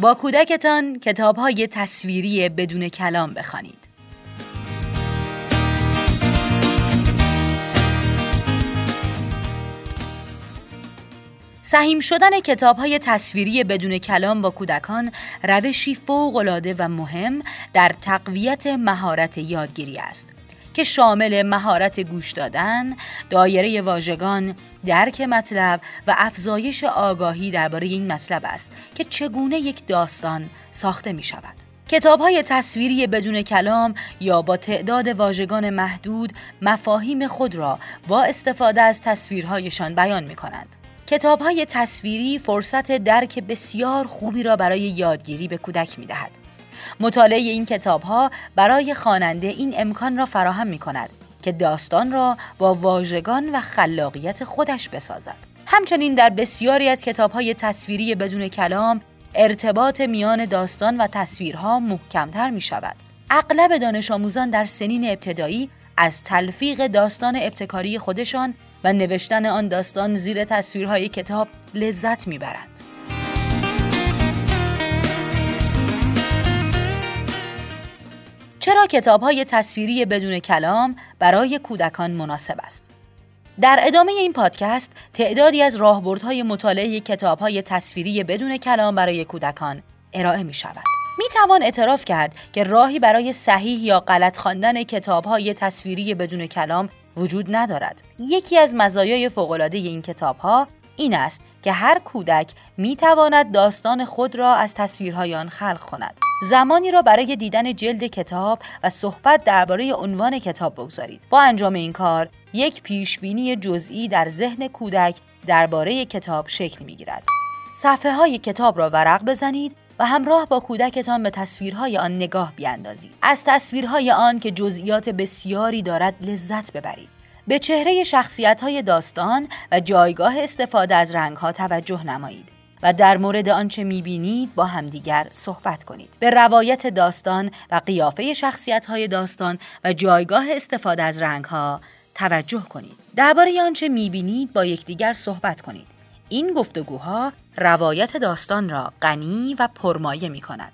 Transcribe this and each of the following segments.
با کودکتان کتاب های تصویری بدون کلام بخوانید. سهیم شدن کتاب های تصویری بدون کلام با کودکان روشی فوق و مهم در تقویت مهارت یادگیری است. که شامل مهارت گوش دادن، دایره واژگان، درک مطلب و افزایش آگاهی درباره این مطلب است که چگونه یک داستان ساخته می شود. کتاب های تصویری بدون کلام یا با تعداد واژگان محدود مفاهیم خود را با استفاده از تصویرهایشان بیان می کنند. کتاب های تصویری فرصت درک بسیار خوبی را برای یادگیری به کودک می دهد. مطالعه این کتاب ها برای خواننده این امکان را فراهم می کند که داستان را با واژگان و خلاقیت خودش بسازد. همچنین در بسیاری از کتاب های تصویری بدون کلام ارتباط میان داستان و تصویرها محکمتر می شود. اغلب دانش آموزان در سنین ابتدایی از تلفیق داستان ابتکاری خودشان و نوشتن آن داستان زیر تصویرهای کتاب لذت می‌برند. چرا کتاب های تصویری بدون کلام برای کودکان مناسب است؟ در ادامه این پادکست تعدادی از راهبردهای مطالعه کتاب های تصویری بدون کلام برای کودکان ارائه می شود. می توان اعتراف کرد که راهی برای صحیح یا غلط خواندن کتاب های تصویری بدون کلام وجود ندارد. یکی از مزایای فوق‌العاده این کتاب ها این است که هر کودک می تواند داستان خود را از تصویرهای آن خلق کند. زمانی را برای دیدن جلد کتاب و صحبت درباره عنوان کتاب بگذارید. با انجام این کار، یک پیشبینی جزئی در ذهن کودک درباره کتاب شکل می گیرد. صفحه های کتاب را ورق بزنید و همراه با کودکتان به تصویرهای آن نگاه بیاندازید. از تصویرهای آن که جزئیات بسیاری دارد لذت ببرید. به چهره شخصیت های داستان و جایگاه استفاده از رنگ ها توجه نمایید و در مورد آنچه می‌بینید با همدیگر صحبت کنید. به روایت داستان و قیافه شخصیت های داستان و جایگاه استفاده از رنگ ها توجه کنید. درباره آنچه می‌بینید با یکدیگر صحبت کنید. این گفتگوها روایت داستان را غنی و پرمایه می کند.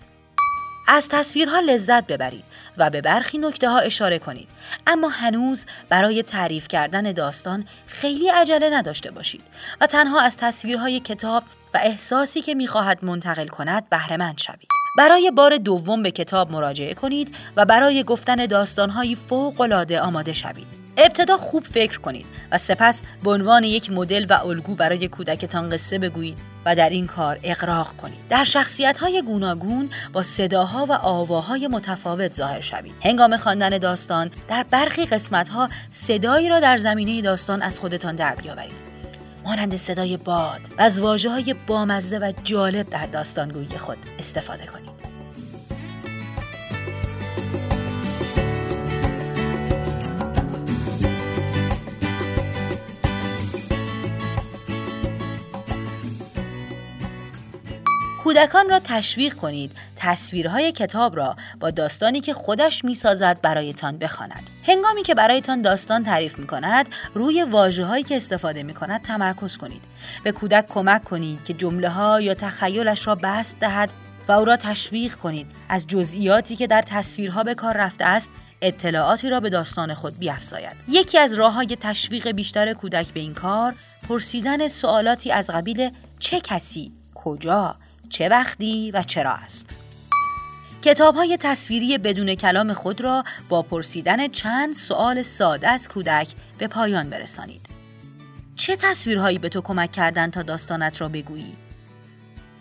از تصویرها لذت ببرید و به برخی نکته ها اشاره کنید. اما هنوز برای تعریف کردن داستان خیلی عجله نداشته باشید و تنها از تصویرهای کتاب و احساسی که می‌خواهد منتقل کند بهرهمند شوید. برای بار دوم به کتاب مراجعه کنید و برای گفتن داستانهایی فوقالعاده آماده شوید. ابتدا خوب فکر کنید و سپس به عنوان یک مدل و الگو برای کودکتان قصه بگویید و در این کار اقراق کنید. در شخصیت های گوناگون با صداها و آواهای متفاوت ظاهر شوید. هنگام خواندن داستان در برخی قسمت ها صدایی را در زمینه داستان از خودتان در بیاورید مانند صدای باد و از واجه های بامزه و جالب در داستانگویی خود استفاده کنید. کودکان را تشویق کنید تصویرهای کتاب را با داستانی که خودش می‌سازد برایتان بخواند. هنگامی که برایتان داستان تعریف می کند روی واجه هایی که استفاده می کند تمرکز کنید. به کودک کمک کنید که جمله ها یا تخیلش را بست دهد و او را تشویق کنید از جزئیاتی که در تصویرها به کار رفته است اطلاعاتی را به داستان خود بیافزاید یکی از راه های تشویق بیشتر کودک به این کار پرسیدن سوالاتی از قبیل چه کسی کجا چه وقتی و چرا است کتاب های تصویری بدون کلام خود را با پرسیدن چند سوال ساده از کودک به پایان برسانید. چه تصویرهایی به تو کمک کردند تا داستانت را بگویی؟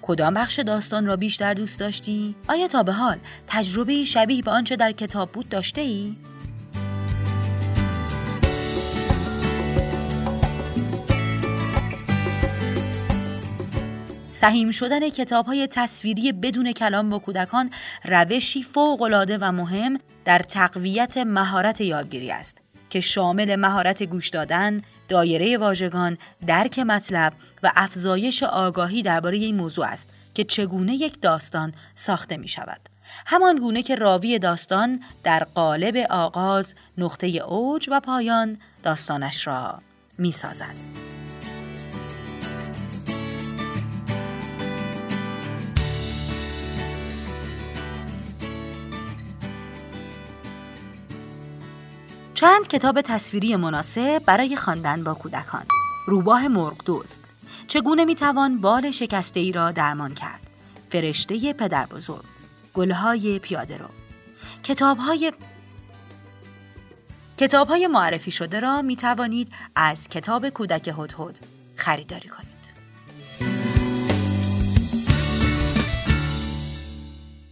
کدام بخش داستان را بیشتر دوست داشتی؟ آیا تا به حال تجربه شبیه به آنچه در کتاب بود داشته ای؟ سهیم شدن کتاب های تصویری بدون کلام با کودکان روشی فوقالعاده و مهم در تقویت مهارت یادگیری است که شامل مهارت گوش دادن، دایره واژگان، درک مطلب و افزایش آگاهی درباره این موضوع است که چگونه یک داستان ساخته می شود. همان گونه که راوی داستان در قالب آغاز، نقطه اوج و پایان داستانش را می سازد. چند کتاب تصویری مناسب برای خواندن با کودکان. روباه مرغ دوست. چگونه می‌توان بال شکسته ای را درمان کرد؟ فرشته پدر بزرگ. گلهای پیاده رو. کتاب های کتاب های معرفی شده را می توانید از کتاب کودک هدهد خریداری کنید.